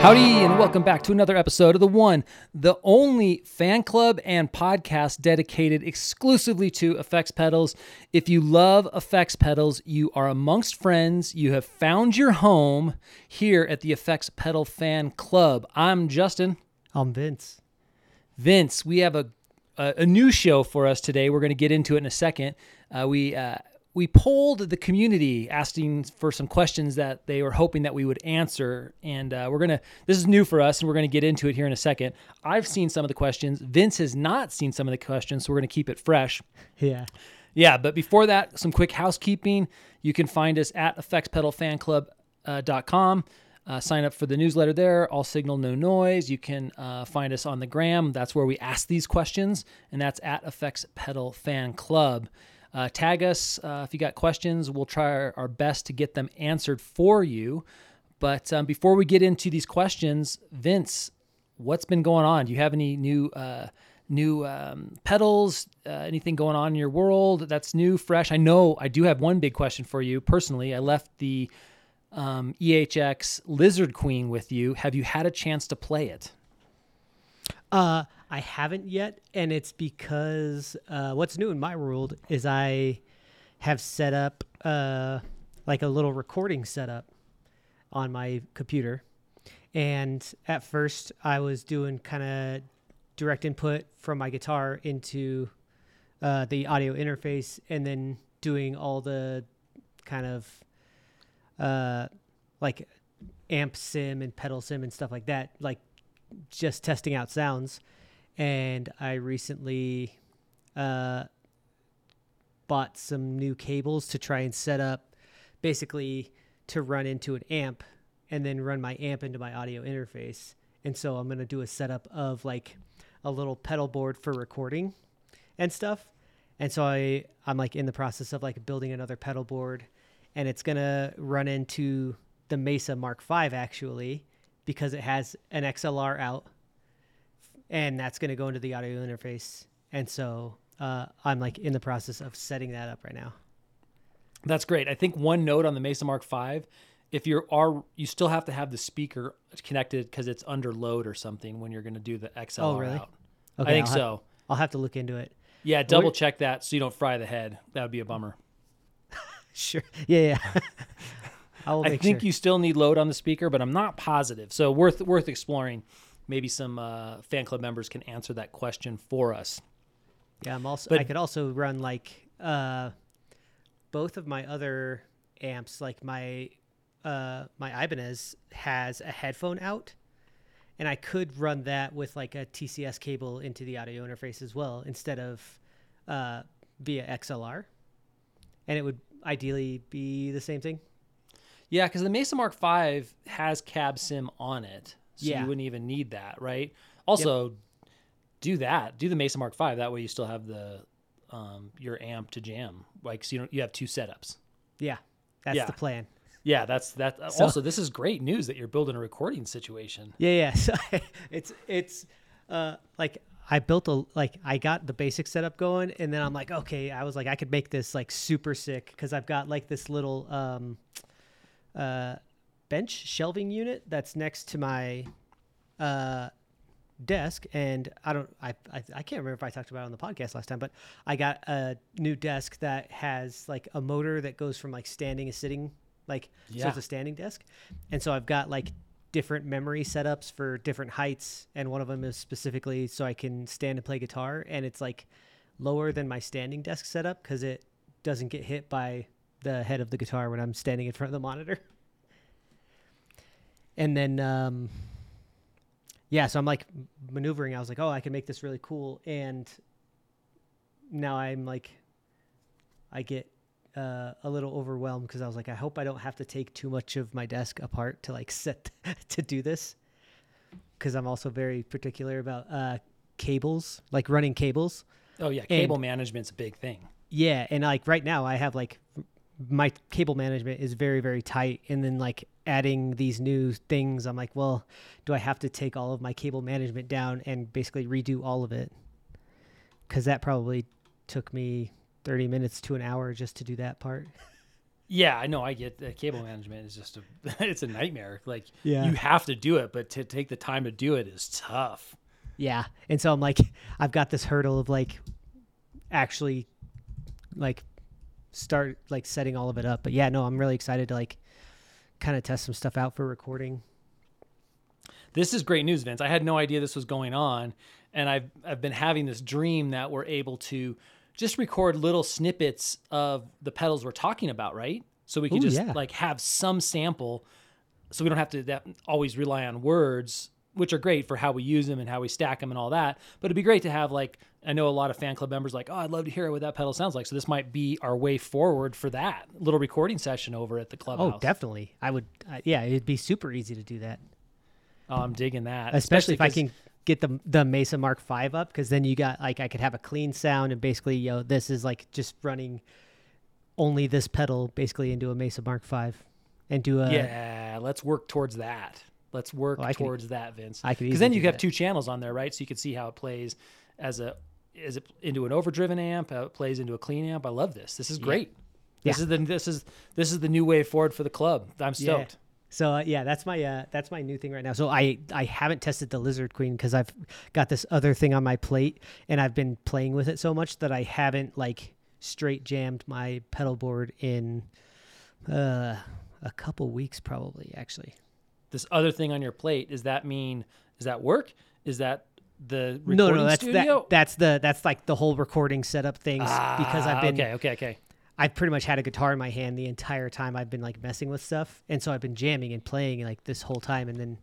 Howdy, and welcome back to another episode of the one, the only fan club and podcast dedicated exclusively to effects pedals. If you love effects pedals, you are amongst friends. You have found your home here at the Effects Pedal Fan Club. I'm Justin. I'm Vince. Vince, we have a a, a new show for us today. We're going to get into it in a second. Uh, we uh, we polled the community asking for some questions that they were hoping that we would answer. And uh, we're gonna this is new for us and we're gonna get into it here in a second. I've seen some of the questions. Vince has not seen some of the questions so we're gonna keep it fresh. Yeah. yeah but before that some quick housekeeping. You can find us at effectspedalfanclub.com uh, sign up for the newsletter there all signal no noise. You can uh, find us on the gram. That's where we ask these questions and that's at effects pedal fan club uh, tag us uh, if you got questions. We'll try our, our, best to get them answered for you. But um, before we get into these questions, Vince, what's been going on? Do you have any new uh, new um, pedals? Uh, anything going on in your world that's new, fresh? I know I do have one big question for you personally. I left the um, EHX Lizard Queen with you. Have you had a chance to play it? Uh, I haven't yet, and it's because uh, what's new in my world is I have set up uh, like a little recording setup on my computer. And at first, I was doing kind of direct input from my guitar into uh, the audio interface, and then doing all the kind of uh, like amp sim and pedal sim and stuff like that, like just testing out sounds and I recently uh, bought some new cables to try and set up basically to run into an amp and then run my amp into my audio interface. And so I'm going to do a setup of like a little pedal board for recording and stuff. And so I I'm like in the process of like building another pedal board and it's going to run into the Mesa Mark V actually because it has an XLR out and that's going to go into the audio interface. And so uh, I'm like in the process of setting that up right now. That's great. I think one note on the Mesa Mark V, if you're are you still have to have the speaker connected because it's under load or something when you're going to do the XLR oh, really? out. Okay, I think I'll so. Have, I'll have to look into it. Yeah, double check that so you don't fry the head. That would be a bummer. sure. Yeah, yeah. I, I think sure. you still need load on the speaker, but I'm not positive. So worth worth exploring maybe some uh, fan club members can answer that question for us. Yeah, I'm also. But- I could also run like uh, both of my other amps. Like my uh, my Ibanez has a headphone out, and I could run that with like a TCS cable into the audio interface as well, instead of uh, via XLR, and it would ideally be the same thing. Yeah, because the Mesa Mark V has cab sim on it, so Yeah. you wouldn't even need that, right? Also, do that. Do the Mesa Mark V. That way, you still have the um, your amp to jam. Like, so you don't you have two setups. Yeah, that's Yeah. the plan. Yeah, that's that. So- also, this is great news that you're building a recording situation. Yeah, yeah. So it's it's uh like I built a like I got the basic setup going and then I'm like, okay, I was like I could make this like super sick cuz I've got like this little um uh bench shelving unit that's next to my uh desk and I don't I, I I can't remember if I talked about it on the podcast last time, but I got a new desk that has like a motor that goes from like standing to sitting like so it's a standing desk. And so I've got like different memory setups for different heights and one of them is specifically so I can stand and play guitar and it's like lower than my standing desk setup cuz it doesn't get hit by the head of the guitar when I'm standing in front of the monitor. And then um yeah, so I'm like maneuvering. I was like, "Oh, I can make this really cool." And now I'm like I get uh, a little overwhelmed because I was like, I hope I don't have to take too much of my desk apart to like set to do this. Because I'm also very particular about uh, cables, like running cables. Oh yeah, And- cable management's a big thing. Yeah, and like right now, I have like my cable management is very very tight, and then like adding these new things, I'm like, well, do I have to take all of my cable management down and basically redo all of it? Because that probably took me 30 minutes to an hour just to do that part. Yeah, I know. I get the cable management is just a it's a nightmare. Like Yeah. you have to do it, but to take the time to do it is tough. Yeah. And so I'm like, I've got this hurdle of like actually like start like setting all of it up. But yeah, no, I'm really excited to like kind of test some stuff out for recording. This is great news, Vince. I had no idea this was going on, and I've I've been having this dream that we're able to just record little snippets of the pedals we're talking about, right? So we can Ooh, just yeah. like have some sample, so we don't have to that, always rely on words, which are great for how we use them and how we stack them and all that. But it'd be great to have like I know a lot of fan club members like, oh, I'd love to hear what that pedal sounds like. So this might be our way forward for that little recording session over at the clubhouse. Oh, definitely. I would. Uh, yeah, it'd be super easy to do that, Oh, I'm digging that, especially, if I can get the the Mesa Mark V up, because then you got like I could have a clean sound and basically, you know, this is like just running only this pedal basically into a Mesa Mark V, and do a Yeah, let's work towards that. Let's work could- towards that, Vince. I could Because then you have two channels on there, right? So you can see how it plays as a is it into an overdriven amp, how it plays into a clean amp. I love this. This is great. This Yeah. is the this is this is the new way forward for the club. I'm Yeah. stoked. So uh, yeah, that's my uh, that's my new thing right now. So I I haven't tested the Lizard Queen because I've got this other thing on my plate and I've been playing with it so much that I haven't like straight jammed my pedal board in uh, a couple weeks probably actually. This other thing on your plate, does that mean is that work? Is that the recording No, no, that's studio? that that's the that's like the whole recording setup things because I've Ah, been okay, okay, okay. I've pretty much had a guitar in my hand the entire time I've been like messing with stuff, and so I've been jamming and playing like this whole time, and then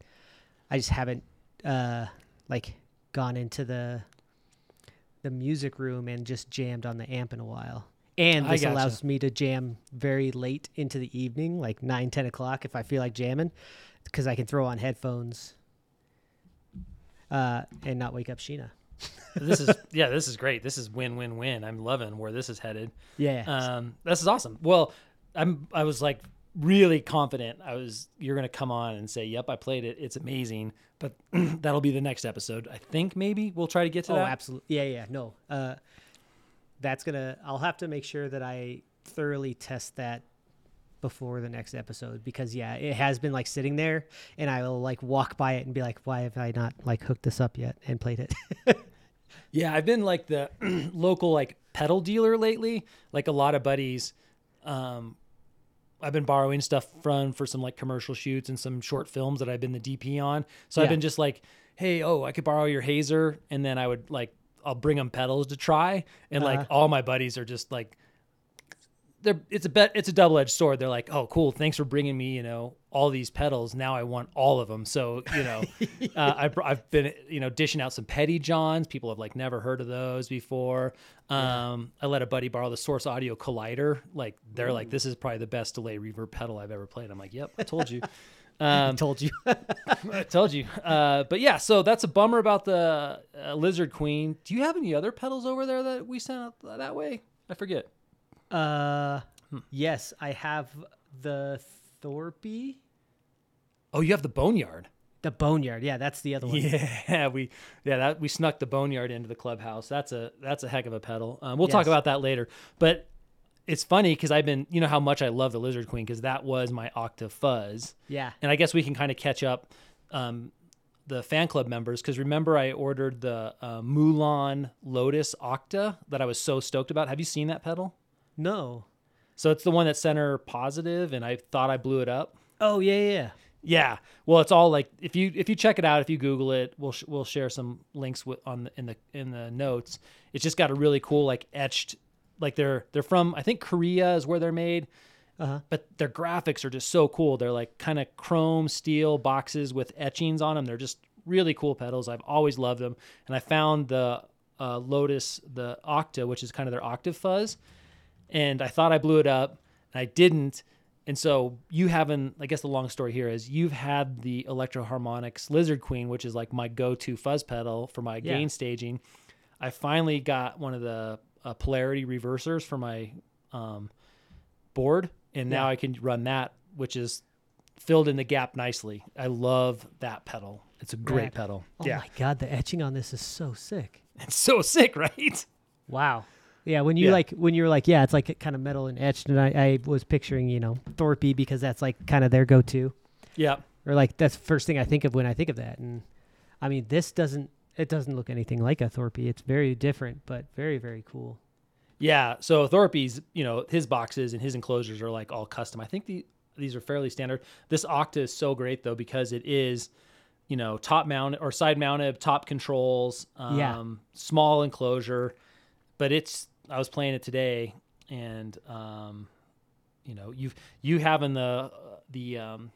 I just haven't uh like gone into the the music room and just jammed on the amp in a while. And this gotcha. allows me to jam very late into the evening, like nine, ten o'clock, if I feel like jamming, because I can throw on headphones uh, and not wake up Sheena. this is yeah, this is great. This is win win win. I'm loving where this is headed. Yeah, Um, this is awesome. Well, I'm I was like really confident. I was you're gonna come on and say, "Yep, I played it. It's amazing." But that'll be the next episode. I think maybe we'll try to get to Oh, that. absolutely. Yeah, yeah. No. Uh, that's gonna. I'll have to make sure that I thoroughly test that before the next episode because yeah, it has been like sitting there, and I will like walk by it and be like, why have I not like hooked this up yet and played it? Yeah, I've been like the local like pedal dealer lately. Like a lot of buddies, um, I've been borrowing stuff from for some like commercial shoots and some short films that I've been the DP on. So I've been just like, hey, oh, I could borrow your hazer, and then I would like I'll bring them pedals to try, and like Uh-huh. all my buddies are just like. They're, it's a bet. It's a double-edged sword. They're like, "Oh, cool! Thanks for bringing me, you know, all these pedals. Now I want all of them." So, you know, uh, I've, I've been, you know, dishing out some Pettyjohns. People have like never heard of those before. Um, I let a buddy borrow the Source Audio Collider. Like, they're like, "This is probably the best delay reverb pedal I've ever played." I'm like, "Yep, I told you." I Um, told you. I told you. Uh, but yeah, so that's a bummer about the uh, Lizard Queen. Do you have any other pedals over there that we sent out that way? I forget. Uh, Hmm. yes, I have the Thorpe, Oh, you have the Boneyard. the Boneyard. Yeah, that's the other one. Yeah, we yeah that we snuck the boneyard into the clubhouse. That's a that's a heck of a pedal. Um, we'll talk about that later. But it's funny because I've been you know how much I love the Lizard Queen because that was my Octa fuzz, Yeah. and I guess we can kind of catch up. Um, the fan club members because remember I ordered the uh, Moollon Lotus Octa that I was so stoked about. Have you seen that pedal? No. So it's the one that's center positive, and I thought I blew it up. Oh yeah, yeah, yeah. Yeah, well, it's all like if you if you check it out, if you Google it, we'll sh- we'll share some links with on the, in the in the notes. It's just got a really cool like etched, like they're they're from I think Korea is where they're made, Uh-huh. but their graphics are just so cool. They're like kind of chrome steel boxes with etchings on them. They're just really cool pedals. I've always loved them, and I found the uh, Lotus the Octa, which is kind of their octave fuzz, and I thought I blew it up, and I didn't. And so you haven't, I guess the long story here is you've had the Electro-Harmonix Lizard Queen, which is like my go-to fuzz pedal for my Yeah. gain staging. I finally got one of the uh, polarity reversers for my um, board, and now Yeah. I can run that, which is filled in the gap nicely. I love that pedal. It's a great Rad. pedal. Oh yeah, my god, the etching on this is so sick. it's so sick, right? Wow. Yeah, when you Yeah. like when you're like, yeah, it's like kind of metal and etched, and I, I was picturing, you know, Thorpe because that's like kind of their go-to, Yeah. or like that's the first thing I think of when I think of that. And I mean, this doesn't it doesn't look anything like a Thorpe. It's very different, but very very cool. Yeah. So Thorpe's, you know, his boxes and his enclosures are like all custom. I think the, these are fairly standard. This Octa is so great though because it is, you know, top mounted or side mounted, top controls, um, Yeah. small enclosure, but it's. I was playing it today, and um, you know, you've you having the the um,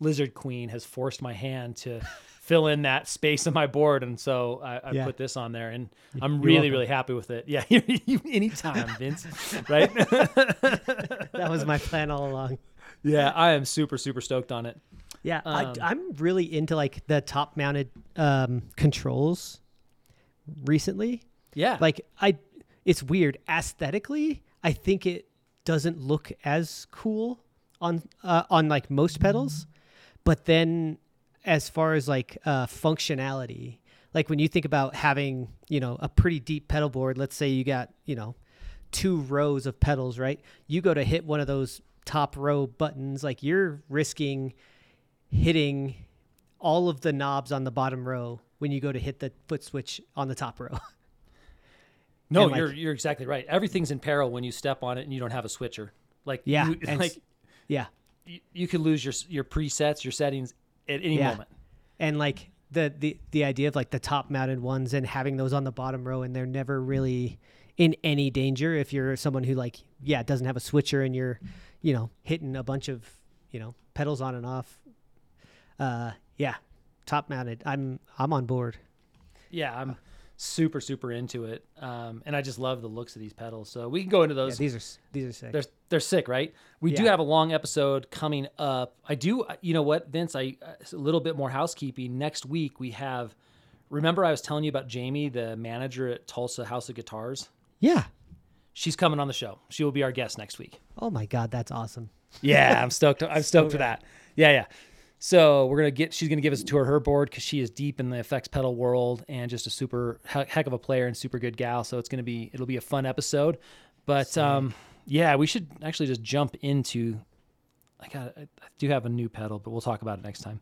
lizard queen has forced my hand to fill in that space on my board, and so I, I Yeah. put this on there, and I'm you're really welcome. really happy with it. Yeah, anytime, Vince. Right? That was my plan all along. yeah, I am super super stoked on it. Yeah, Um, I, I'm really into like the top mounted um, controls recently. Yeah, Like I, it's weird aesthetically. I think it doesn't look as cool on uh, on like most pedals, but then as far as like uh, functionality, like when you think about having you know a pretty deep pedal board, let's say you got you know two rows of pedals, right? You go to hit one of those top row buttons, like you're risking hitting all of the knobs on the bottom row when you go to hit the foot switch on the top row. no, like- you're you're exactly right. Everything's in peril when you step on it and you don't have a switcher. Like Yeah, you, like yeah. you, you could lose your your presets, your settings at any Yeah. moment. and like the the the idea of like the top mounted ones and having those on the bottom row and they're never really in any danger if you're someone who like yeah doesn't have a switcher and you're you know hitting a bunch of you know pedals on and off uh yeah top mounted i'm i'm on board Yeah, I'm super super into it, um, and I just love the looks of these pedals. So we can go into yeah, those. these are these are sick they're they're sick, right? We do have a long episode coming up. I do, you know what, Vince? I uh, little bit more housekeeping. Next week we have. Remember, I was telling you about Jamie, the manager at Tulsa House of Guitars. yeah She's coming on the show. She will be our guest next week. oh my god that's awesome Yeah, I'm stoked. I'm stoked for that. Yeah, yeah. So we're gonna get. She's gonna give us a tour of her board because she is deep in the effects pedal world and just a super he- heck of a player and super good gal. So it's gonna be. It'll be a fun episode. But um, yeah, we should actually just jump into. I got. I do have a new pedal, but we'll talk about it next time.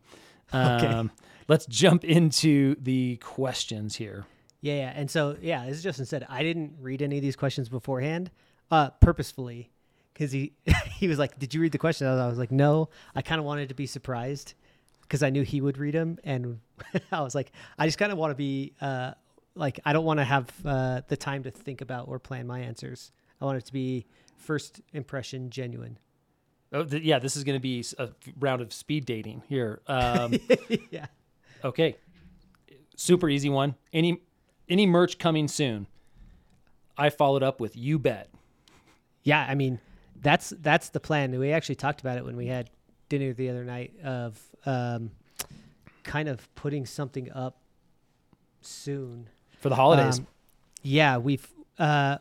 Um, Let's jump into the questions here. Yeah, yeah. And so, yeah, as Justin said, I didn't read any of these questions beforehand, uh, purposefully, because he he was like, "Did you read the question?" I was like, "No." I kind of wanted to be surprised because I knew he would read them, and I was like, I just kind of want to be uh, like, I don't want to have uh, the time to think about or plan my answers. I want it to be first impression genuine. Oh, th- yeah, this is going to be a round of speed dating here. Um, yeah. Okay. Super easy one. Any any merch coming soon? I followed up with you bet. Yeah, I mean, that's that's the plan. We actually talked about it when we had dinner the other night of um, kind of putting something up soon. For the holidays. Um, yeah, we've uh,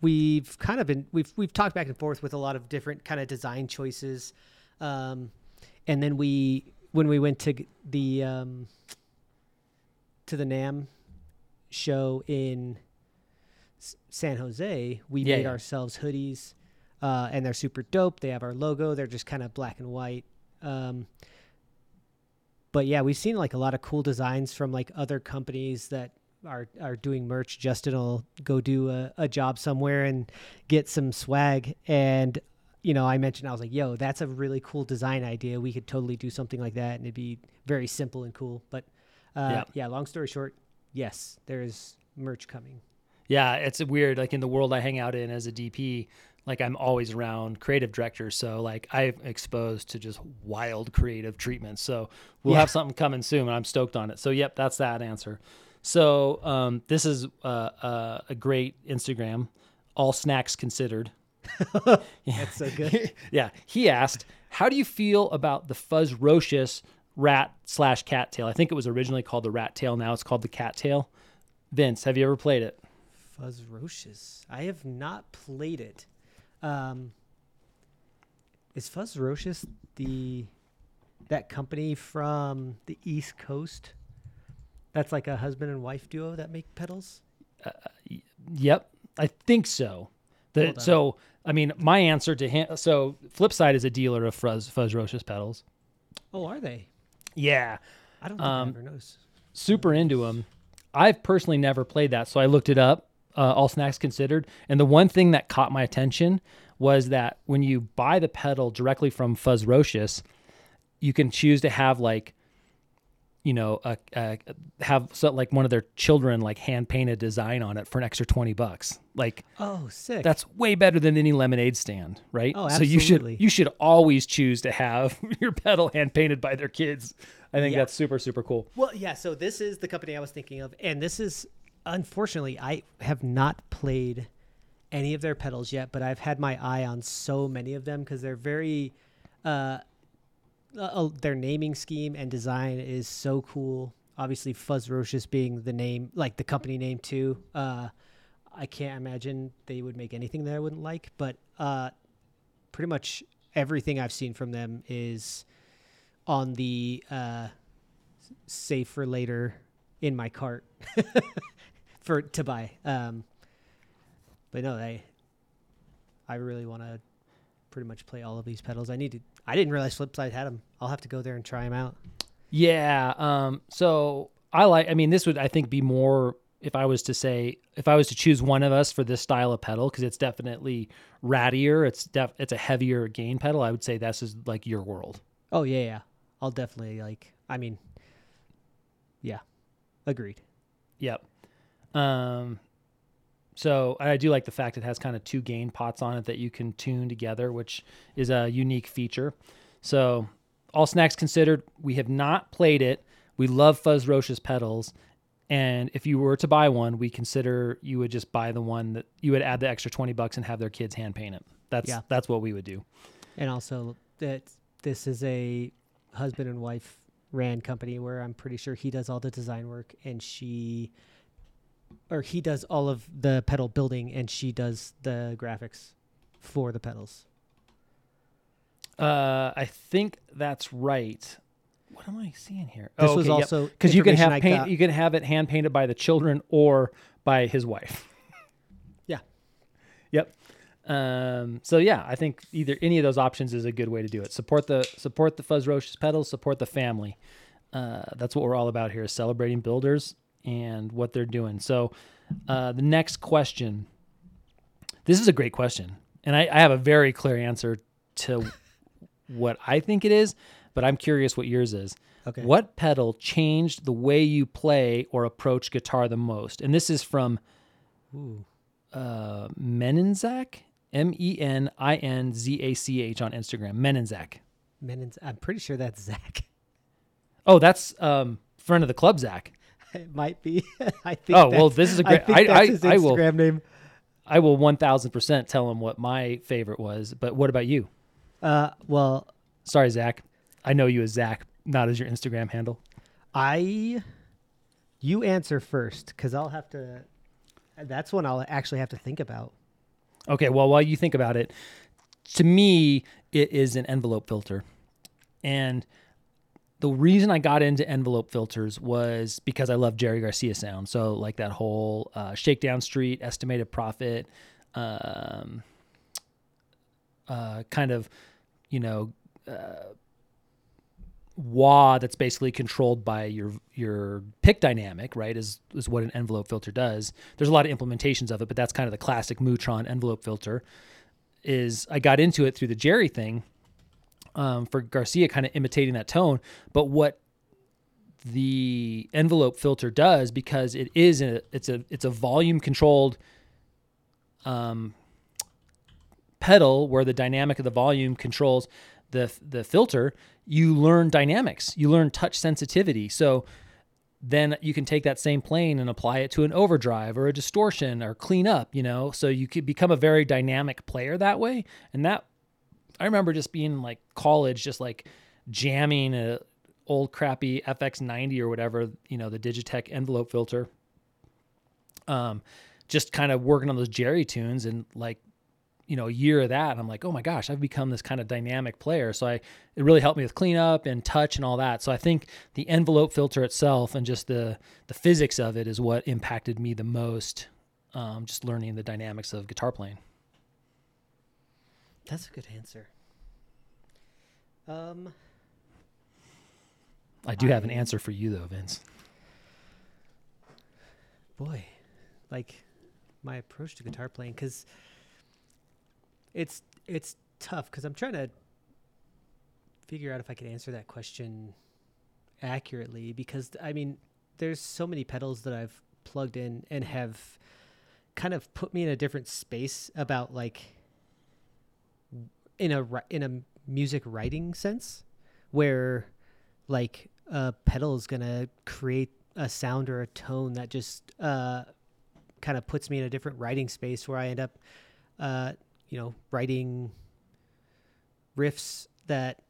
we've kind of been we've we've talked back and forth with a lot of different kind of design choices, um, and then we when we went to the um, to the NAMM show in S- San Jose, we Yeah, made yeah. ourselves hoodies, uh, and they're super dope. They have our logo. They're just kind of black and white. Um, but yeah, we've seen like a lot of cool designs from like other companies that are are doing merch. Justin will go do a, a job somewhere and get some swag. And you know, I mentioned I was like, "Yo, that's a really cool design idea. We could totally do something like that, and it'd be very simple and cool." But uh, Yeah. yeah, long story short, yes, there is merch coming. yeah, it's weird like in the world I hang out in as a DP, like I'm always around creative directors, so like I'm exposed to just wild creative treatments. So we'll Yeah. have something coming soon, and I'm stoked on it. So yep, that's that answer. So um, this is uh, uh, a great Instagram, all snacks considered. That's so good. yeah, he asked, "How do you feel about the Fuzzrocious rat slash cat tail? I think it was originally called the rat tail. Now it's called the cat tail." Vince, have you ever played it? Fuzzrocious. I have not played it. Um, is Fuzzrocious the that company from the East Coast? That's like a husband and wife duo that make pedals. Yep, I think so. The, so I mean, my answer to him. So Flipside is a dealer of Fuzz Fuzzrocious pedals. Oh, are they? Yeah, I don't think Um, I ever noticed. super into them. I've personally never played that, so I looked it up. Uh, all snacks considered, and the one thing that caught my attention was that when you buy the pedal directly from Fuzzrocious, you can choose to have like, you know, a, a have so like one of their children like hand painted design on it for an extra twenty bucks. Like Oh, sick. that's way better than any lemonade stand, right? Oh, absolutely. So you should you should always choose to have your pedal hand painted by their kids. I think Yeah. that's super super cool. Well, yeah. So this is the company I was thinking of, and this is unfortunately I have not played any of their pedals yet, but I've had my eye on so many of them because they're very, uh, uh, uh, their naming scheme and design is so cool. Obviously, Fuzzrocious being the name, like the company name too. Uh, I can't imagine they would make anything that I wouldn't like, but uh, pretty much everything I've seen from them is on the uh, for later in my cart for to buy. Um, but no, I I really want to pretty much play all of these pedals. I need to. I didn't realize Flipside had them. I'll have to go there and try them out. Yeah. Um, so I like, I mean, this would, I think, be more if I was to say, if I was to choose one of us for this style of pedal, because it's definitely rattier, it's def, it's a heavier gain pedal. I would say this is like your world. Oh yeah, yeah. I'll definitely like. I mean, yeah, agreed. Yep. Um, so I do like the fact it has kind of two gain pots on it that you can tune together, which is a unique feature. So all snacks considered, we have not played it. We love Fuzzrocious pedals. And if you were to buy one, we consider you would just buy the one that you would add the extra 20 bucks and have their kids hand paint it. That's Yeah. that's what we would do. And also that this is a husband and wife ran company where I'm pretty sure he does all the design work and she or he does all of the pedal building and she does the graphics for the pedals. Uh, I think that's right. What am I seeing here? This oh, was okay, yep. also because you can have paint you can have it hand painted by the children or by his wife Yeah. yep um, so yeah i think either any of those options is a good way to do it support the support the Fuzzrocious pedals support the family uh, that's what we're all about here is celebrating builders and what they're doing so uh, the next question this is a great question and I, I have a very clear answer to what i think it is but i'm curious what yours is Okay. what pedal changed the way you play or approach guitar the most? And this is from Ooh. uh, Menenzak, M E N I N Z A C H on Instagram. Menenzak. Menins, I'm pretty sure that's Zach. Oh, that's um, friend of the club, Zach. It might be. I think. Oh well, this is a great. I, think I that's I, his I will Instagram name. I will one thousand percent tell him what my favorite was. But what about you? Uh, well, Sorry, Zach. I know you as Zach, not as your Instagram handle. I, you answer first because I'll have to. That's one I'll actually have to think about. Okay, well, while you think about it, to me, it is an envelope filter. And the reason I got into envelope filters was because I love Jerry Garcia sound. So, like that whole uh, Shakedown Street, Estimated Prophet, um, uh, kind of, you know, uh, wah that's basically controlled by your your pick dynamic, right? Is is what an envelope filter does. There's a lot of implementations of it, but that's kind of the classic Mu-Tron envelope filter. Is I got into it through the Jerry thing um, for Garcia, kind of imitating that tone. But what the envelope filter does, because it is a it's a it's a volume controlled um, pedal where the dynamic of the volume controls the the filter, you learn dynamics. You learn touch sensitivity. So then you can take that same plane and apply it to an overdrive or a distortion or clean up, you know. So you could become a very dynamic player that way. And that I remember just being like college, just like jamming a old crappy FX90 or whatever, you know, the Digitech envelope filter. Um, just kind of working on those Jerry tunes and like you know a year of that and i'm like oh my gosh i've become this kind of dynamic player so i it really helped me with cleanup and touch and all that so i think the envelope filter itself and just the the physics of it is what impacted me the most um, just learning the dynamics of guitar playing. That's a good answer. Um, I do have an answer for you though, Vince. boy, like my approach to guitar playing, because it's it's tough. Because I'm trying to figure out if I can answer that question accurately. Because I mean, there's so many pedals that I've plugged in and have kind of put me in a different space about like in a in a music writing sense where like a pedal is gonna create a sound or a tone that just uh, kind of puts me in a different writing space where I end up, uh, you know, writing riffs that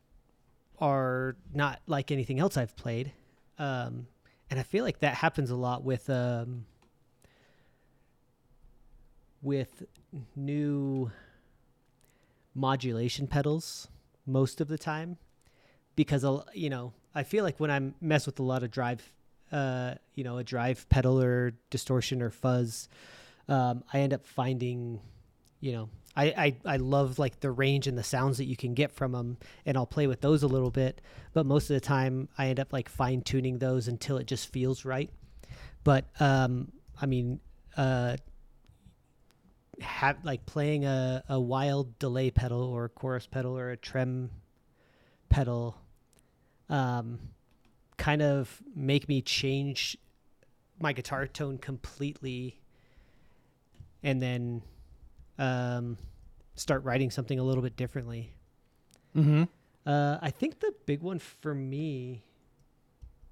are not like anything else I've played. Um, and I feel like that happens a lot with um, with new modulation pedals most of the time because you know I feel like when I mess with a lot of drive, uh, you know, a drive pedal or distortion or fuzz, um, I end up finding, you know, I, I I love like the range and the sounds that you can get from them, and I'll play with those a little bit. But most of the time, I end up like fine tuning those until it just feels right. But um, I mean, uh, have like playing a, a wild delay pedal or a chorus pedal or a trem pedal um, kind of make me change my guitar tone completely and then um, start writing something a little bit differently. Mm-hmm. Uh, I think the big one for me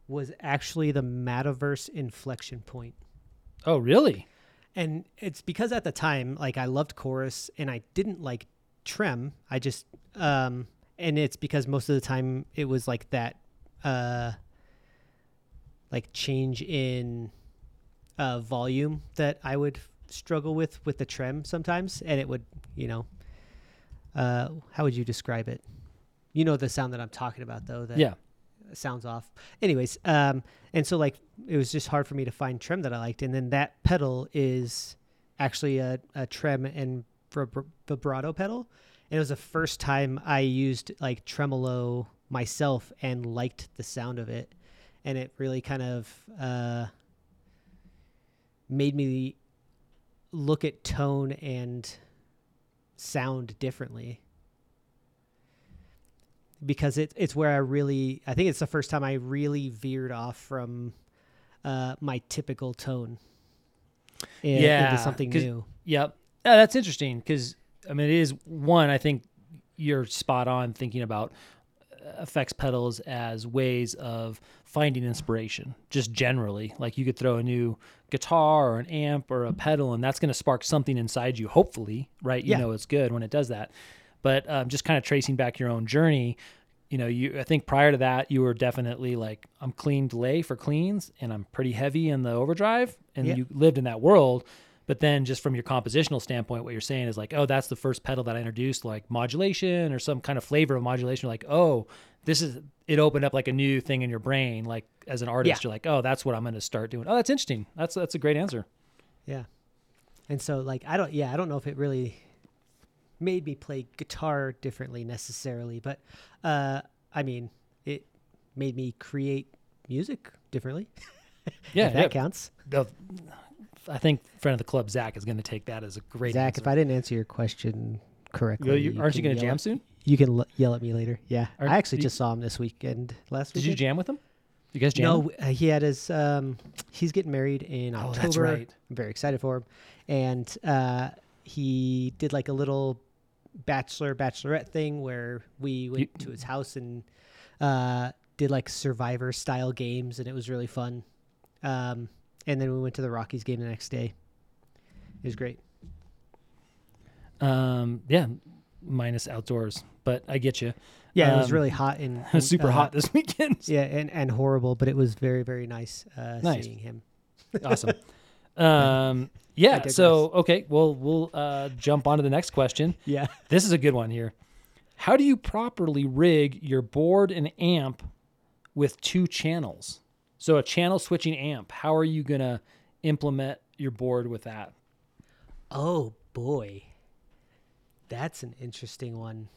was actually the Metaverse inflection point. Oh, really? And it's because at the time like i loved chorus and i didn't like trem. I just um and it's because most of the time it was like that uh like change in uh volume that i would struggle with with the trem sometimes. And it would you know uh how would you describe it? You know the sound that i'm talking about though that Yeah. Sounds off. Anyways, um, and so like it was just hard for me to find trem that I liked, and then that pedal is actually a, a trem and vib- vibrato pedal, and it was the first time I used like tremolo myself and liked the sound of it, and it really kind of uh, made me look at tone and sound differently because it, it's where I really I think it's the first time I really veered off from uh, my typical tone and Yeah, into something new. Yep. Yeah, that's interesting because I mean it is one. I think you're spot on thinking about uh, effects pedals as ways of finding inspiration, just generally. Like you could throw a new guitar or an amp or a pedal, and that's going to spark something inside you. Hopefully, right? You Yeah. know it's good when it does that. But um, just kind of tracing back your own journey. You know, you I think prior to that you were definitely like I'm clean delay for cleans, and I'm pretty heavy in the overdrive, and Yeah. you lived in that world. But then, just from your compositional standpoint, what you're saying is like, oh, that's the first pedal that I introduced, like modulation or some kind of flavor of modulation. Like, oh, this is it opened up like a new thing in your brain. Like as an artist, Yeah. you're like, oh, that's what I'm going to start doing. Oh, that's interesting. That's that's a great answer. Yeah. And so like I don't yeah, I don't know if it really made me play guitar differently necessarily, but uh I mean, it made me create music differently. Yeah, that yeah. counts. I think friend of the club Zach is going to take that as a great Zach, answer. if I didn't answer your question correctly, Well, you- aren't you going to jam at- soon? You can l- yell at me later. Yeah. Are- I actually you- just saw him this weekend last week. Did you jam with him? You guys jam? No, uh, he had his. Um, he's getting married in October. Oh, that's right. I'm very excited for him, and uh, he did like a little bachelor bachelorette thing where we went You- to his house and uh, did like Survivor style games, and it was really fun. Um, and then we went to the Rockies game the next day. It was great. Um, yeah, minus outdoors, but I get you. Yeah, it was Um, really hot and, It was super uh, hot this weekend. Yeah, and, and horrible, but it was very very nice, uh, Nice. seeing him. awesome. Um, yeah. So okay, well we'll uh, jump on to the next question. Yeah. This is a good one here. How do you properly rig your board and amp with two channels? So a channel switching amp. How are you gonna implement your board with that? Oh boy, that's an interesting one.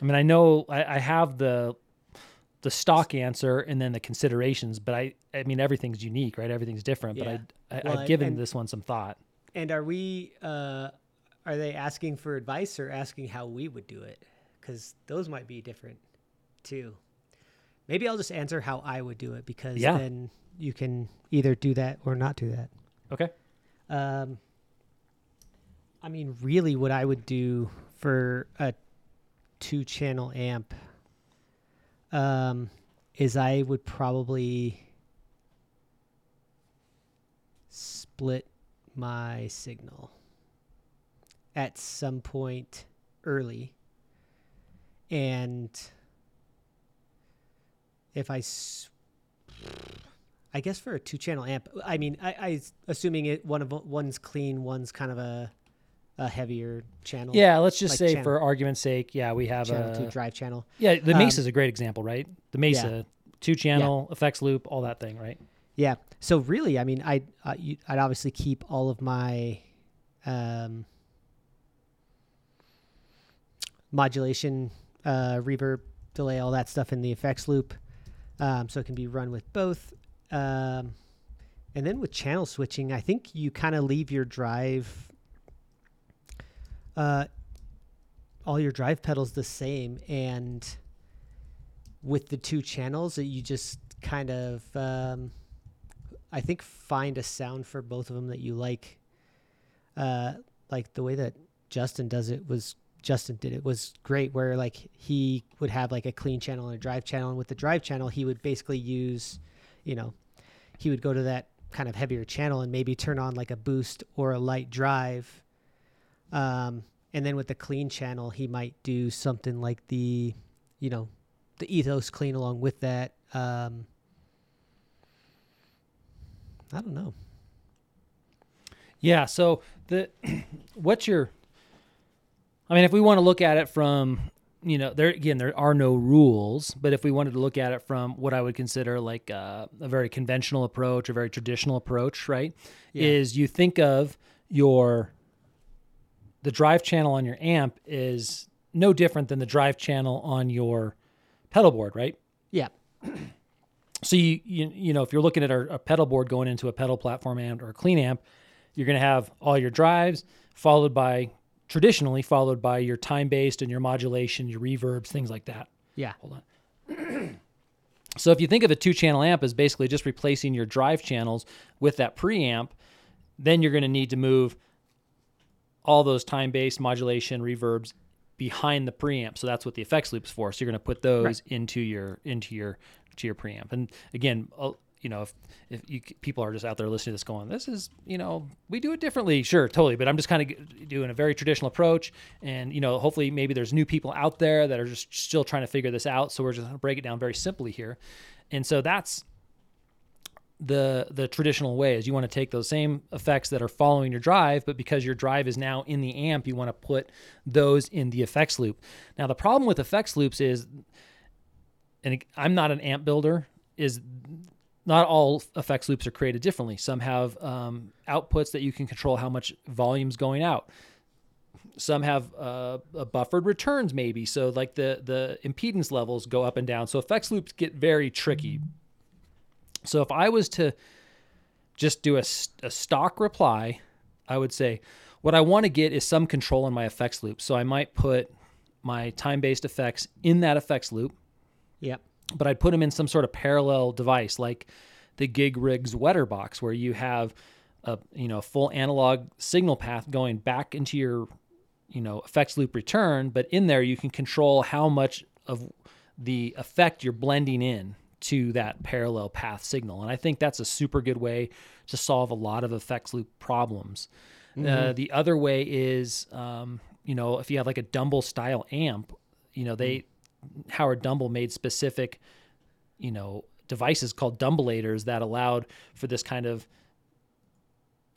I mean, I know I, I have the the stock answer and then the considerations, but I I mean everything's unique, right? Everything's different. Yeah. But I, I Well, I've given and- this one some thought. And are we? Uh, are they asking for advice or asking how we would do it? Because those might be different, too. Maybe I'll just answer how I would do it because Yeah. then you can either do that or not do that. Okay. Um, I mean, really, what I would do for a two-channel amp um, is I would probably split my signal at some point early, and if I s- I guess for a two-channel amp, I mean, I, I assuming it one of one's clean, one's kind of a a heavier channel. Yeah, let's just Like say channel- for argument's sake, yeah, we have channel a two drive channel. yeah. The Um, Mesa is a great example, right? The Mesa two channel effects loop, all that thing, right? Yeah. So really, I mean, I'd uh, I'd obviously keep all of my um, modulation, uh, reverb, delay, all that stuff in the effects loop, um, so it can be run with both. Um, and then with channel switching, I think you kind of leave your drive, uh, all your drive pedals the same, and with the two channels, that you just kind of, um, I think, find a sound for both of them that you like. Uh, like the way that Justin does it was Justin did it was great. Where like he would have like a clean channel and a drive channel, and with the drive channel, he would basically use, you know, he would go to that kind of heavier channel and maybe turn on like a boost or a light drive. Um, and then with the clean channel, he might do something like the, you know, the ethos clean along with that. Um, I don't know. Yeah. So the what's your? I mean, if we want to look at it from you know there again there are no rules, but if we wanted to look at it from what I would consider like uh, a very conventional approach, a very traditional approach, right? Yeah. Is you think of your the drive channel on your amp is no different than the drive channel on your pedal board, right? Yeah. So you you, you know if you're looking at a, a pedal board going into a pedal platform amp or a clean amp, you're going to have all your drives followed by traditionally followed by your time based and your modulation, your reverbs, things like that. Yeah. Hold on. so if you think of a two channel amp as basically just replacing your drive channels with that preamp, then you're going to need to move all those time based modulation reverbs behind the preamp. So that's what the effects loop's for. So you're going to put those into your into your to your preamp. And again, you know, if if you people are just out there listening to this going, this is you know we do it differently, sure, totally. But I'm just kind of doing a very traditional approach, and you know, hopefully maybe there's new people out there that are just still trying to figure this out. So we're just going to break it down very simply here, and so that's the the traditional way is you want to take those same effects that are following your drive but because your drive is now in the amp you want to put those in the effects loop. Now the problem with effects loops is and i'm not an amp builder is not all effects loops are created differently. Some have um, outputs that you can control how much volume's going out. Some have uh, a buffered returns maybe so like the the impedance levels go up and down. So effects loops get very tricky so if I was to just do a stock reply, I would say what I want to get is some control in my effects loop. So I might put my time based effects in that effects loop, Yep. but I'd put them in some sort of parallel device like the GigRig's Wetter box, where you have a you know full analog signal path going back into your you know effects loop return, but in there you can control how much of the effect you're blending in to that parallel path signal. And I think that's a super good way to solve a lot of effects loop problems. Uh, the other way is, um, you know, if you have like a Dumble style amp, you know, they, Howard Dumble made specific, you know, devices called Dumbleators that allowed for this kind of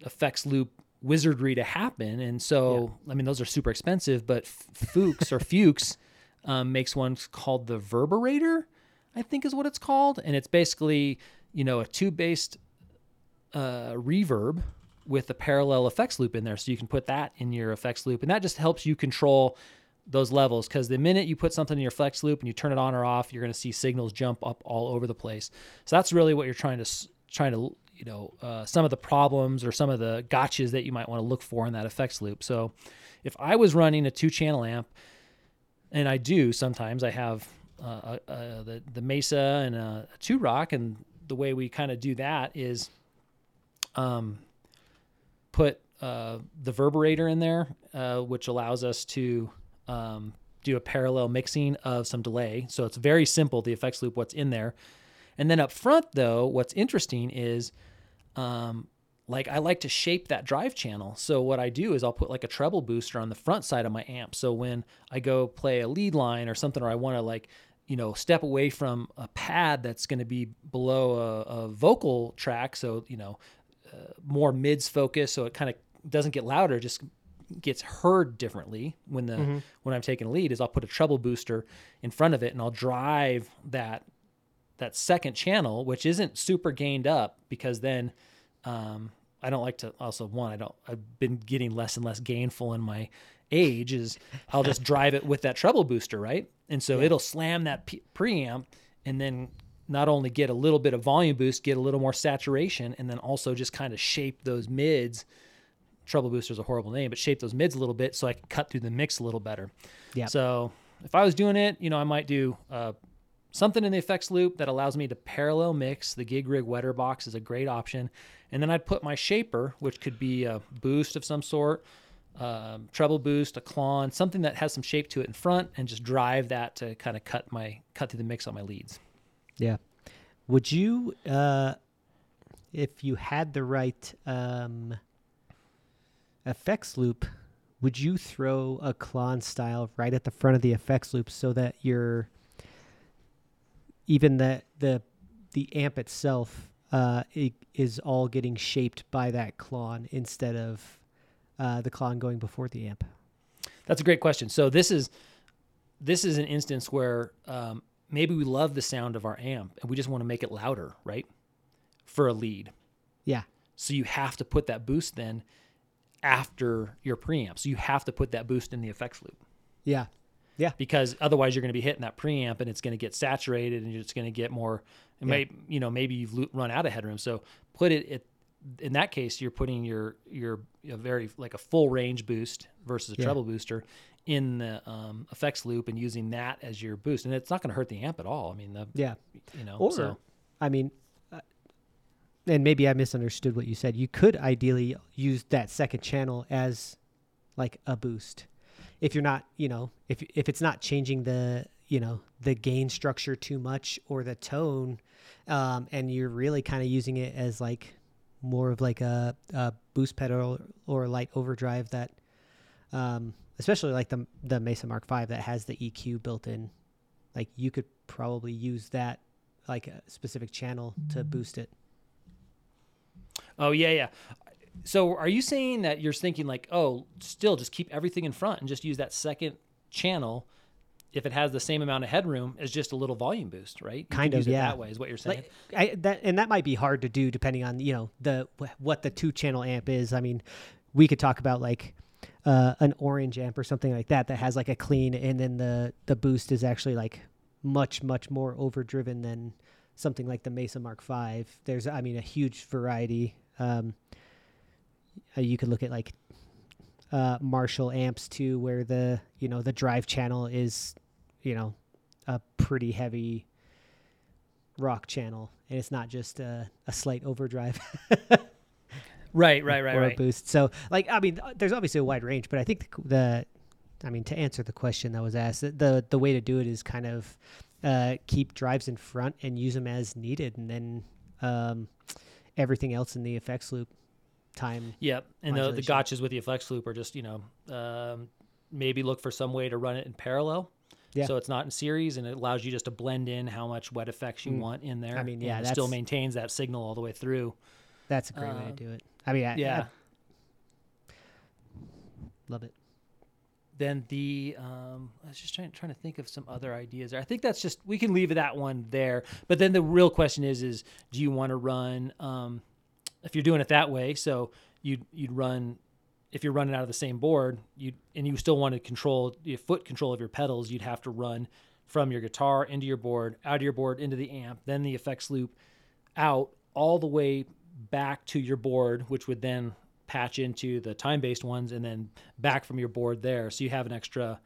effects loop wizardry to happen. And so, I mean, those are super expensive, but Fuchs or Fuchs um, makes one called the Verberator, I think is what it's called. And it's basically, you know, a tube based uh, reverb with a parallel effects loop in there. So you can put that in your effects loop, and that just helps you control those levels. Because the minute you put something in your flex loop and you turn it on or off, you're going to see signals jump up all over the place. So that's really what you're trying to trying to you know uh, some of the problems or some of the gotchas that you might want to look for in that effects loop. So if I was running a two channel amp, and I do sometimes, I have uh, uh, uh, the the Mesa and a, a Two-Rock, and the way we kind of do that is, um, put uh, the reverberator in there, uh, which allows us to um, do a parallel mixing of some delay. So it's very simple. The effects loop, what's in there, and then up front though, what's interesting is, um, like I like to shape that drive channel. So what I do is I'll put like a treble booster on the front side of my amp. So when I go play a lead line or something, or I want to like, you know, step away from a pad that's going to be below a, a, vocal track. So, you know, uh, more mids focus. So it kind of doesn't get louder, just gets heard differently when the, mm-hmm. when I'm taking a lead is I'll put a treble booster in front of it and I'll drive that, that second channel, which isn't super gained up because then, um, I don't like to also one, I don't, I've been getting less and less gainful in my age is I'll just drive it with that treble booster. Right. And so yeah. it'll slam that p- preamp and then not only get a little bit of volume boost, get a little more saturation, and then also just kind of shape those mids. Treble booster is a horrible name, but shape those mids a little bit so I can cut through the mix a little better. Yeah. So if I was doing it, you know, I might do uh, something in the effects loop that allows me to parallel mix. The GigRig Wetterbox is a great option. And then I'd put my shaper, which could be a boost of some sort, um, treble boost, a Klon, something that has some shape to it in front, and just drive that to kind of cut my cut through the mix on my leads. Yeah. Would you, uh, if you had the right um, effects loop, would you throw a Klon style right at the front of the effects loop so that your even the the the amp itself uh, is all getting shaped by that Klon instead of uh, the Klon going before the amp? That's a great question. So this is this is an instance where um, maybe we love the sound of our amp and we just want to make it louder, right? For a lead. Yeah. So you have to put that boost then after your preamp. So you have to put that boost in the effects loop. Yeah. Yeah. Because otherwise you're going to be hitting that preamp and it's going to get saturated and it's going to get more, yeah. may, you know, maybe you've run out of headroom. So put it at, in that case, you're putting your, your a very like a full range boost versus a yeah. treble booster in the um, effects loop and using that as your boost. And it's not going to hurt the amp at all. I mean, the, yeah, you know, or, so. I mean, uh, and maybe I misunderstood what you said. You could ideally use that second channel as like a boost if you're not, you know, if if it's not changing the, you know, the gain structure too much or the tone, um, and you're really kind of using it as like more of like a, a boost pedal or light overdrive that, um, especially like the the Mesa Mark V that has the EQ built in, like you could probably use that like a specific channel to boost it. Oh yeah, yeah. So are you saying that you're thinking like, oh, still just keep everything in front and just use that second channel if it has the same amount of headroom as just a little volume boost, right? You kind of, yeah. That way is what you're saying. Like, I, that and that might be hard to do depending on you know the what the two channel amp is. I mean, we could talk about like uh, an orange amp or something like that that has like a clean and then the the boost is actually like much much more overdriven than something like the Mesa Mark V. There's I mean a huge variety. Um, uh, you could look at like uh, Marshall amps too, where the you know the drive channel is you know a pretty heavy rock channel, and it's not just a, a slight overdrive. right, right, right, or right. a boost. So, like, I mean, there's obviously a wide range, but I think the, the I mean, to answer the question that was asked, the the way to do it is kind of uh, keep drives in front and use them as needed, and then um, everything else in the effects loop time. Yep, and the, the gotchas with the effects loop are just you know um, maybe look for some way to run it in parallel. Yeah. So it's not in series, and it allows you just to blend in how much wet effects you mm. want in there. I mean, yeah, it still maintains that signal all the way through. That's a great uh, way to uh, do it. I mean, I, yeah, I, love it. Then the um, I was just trying trying to think of some other ideas there. I think that's just we can leave that one there. But then the real question is: is do you want to run um, if you're doing it that way. So you'd you'd run if you're running out of the same board, you and you still want to control your foot control of your pedals, you'd have to run from your guitar into your board, out of your board into the amp, then the effects loop out all the way back to your board, which would then patch into the time based ones and then back from your board there. So you have an extra,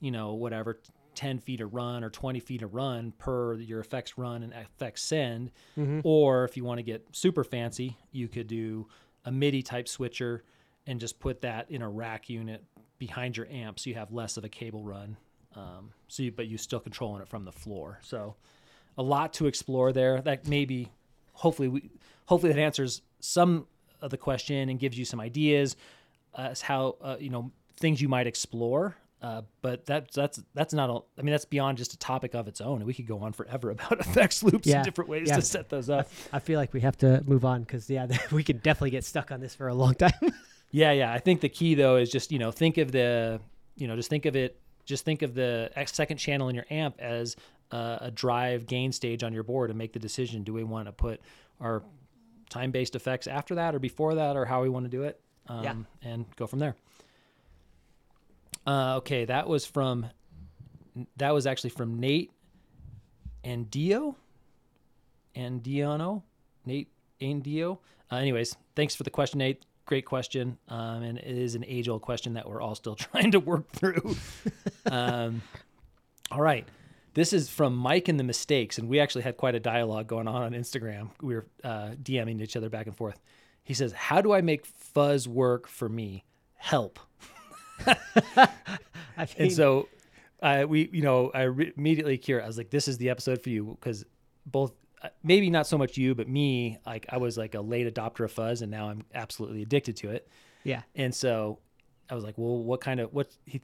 you know, whatever 10 feet of run or 20 feet of run per your effects run and effects send. Mm-hmm. Or if you want to get super fancy, you could do a MIDI type switcher and just put that in a rack unit behind your amp so you have less of a cable run. Um, so you, but you're still controlling it from the floor. So a lot to explore there. That maybe, hopefully, we hopefully that answers some of the question and gives you some ideas as how uh, you know things you might explore. Uh, but that's that's that's not. A, I mean, that's beyond just a topic of its own. And we could go on forever about effects loops Yeah, and different ways yeah. to set those up. I feel like we have to move on because yeah, we could definitely get stuck on this for a long time. Yeah, yeah. I think the key though is just you know think of the you know just think of it just think of the second channel in your amp as uh, a drive gain stage on your board and make the decision: do we want to put our time based effects after that or before that or how we want to do it? Um, Yeah. and go from there. Uh, okay, that was from that was actually from Nate and Dio and Diano, Nate and Dio. Uh, anyways, thanks for the question, Nate. Great question, um, and it is an age-old question that we're all still trying to work through. um, all right, this is from Mike and the Mistakes, and we actually had quite a dialogue going on on Instagram. We were uh, DMing each other back and forth. He says, "How do I make fuzz work for me? Help." I mean, And so, uh, we, you know, I re- immediately curious. I was like, "This is the episode for you," because both, maybe not so much you, but me. Like, I was like a late adopter of fuzz, and now I'm absolutely addicted to it. yeah, And so, I was like, "Well, what kind of what?" He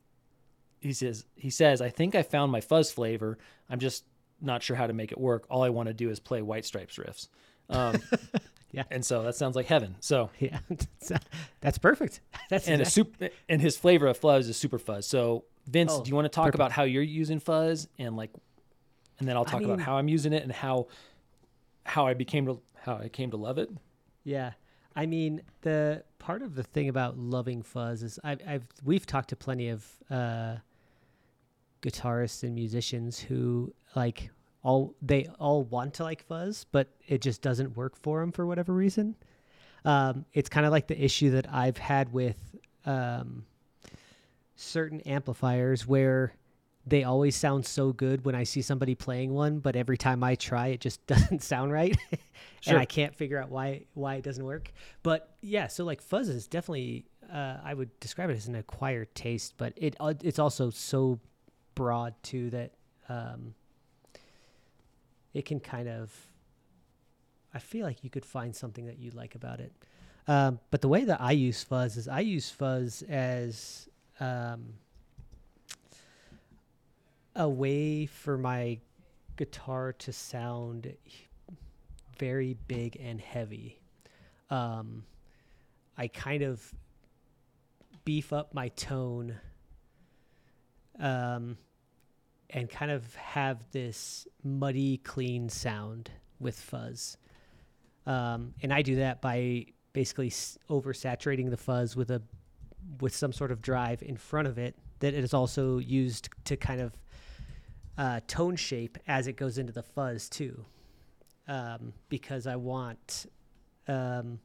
he says he says, "I think I found my fuzz flavor. I'm just not sure how to make it work. All I want to do is play White Stripes riffs." Um, Yeah. And so that sounds like heaven. So yeah, that's perfect. That's and a exact- super and his flavor of fuzz is super fuzz. So Vince, Oh, do you want to talk perfect. about how you're using fuzz and like, and then I'll I talk about how I'm using it and how how I became to how I came to love it. Yeah. I mean, the part of the thing about loving fuzz is I've, I've we've talked to plenty of uh, guitarists and musicians who like all they all want to like fuzz, but it just doesn't work for them for whatever reason. Um, it's kind of like the issue that I've had with um, certain amplifiers where they always sound so good when I see somebody playing one, but every time I try, it just doesn't sound right, Sure. and I can't figure out why why it doesn't work. But yeah, so like fuzz is definitely uh, I would describe it as an acquired taste, but it uh, it's also so broad too that um, it can kind of I feel like you could find something that you like about it. Um, but the way that I use fuzz is I use fuzz as um, a way for my guitar to sound very big and heavy. Um, I kind of beef up my tone um, and kind of have this muddy, clean sound with fuzz. Um, and I do that by basically oversaturating the fuzz with a with some sort of drive in front of it that is also used to kind of uh, tone shape as it goes into the fuzz too. Um, because I want um,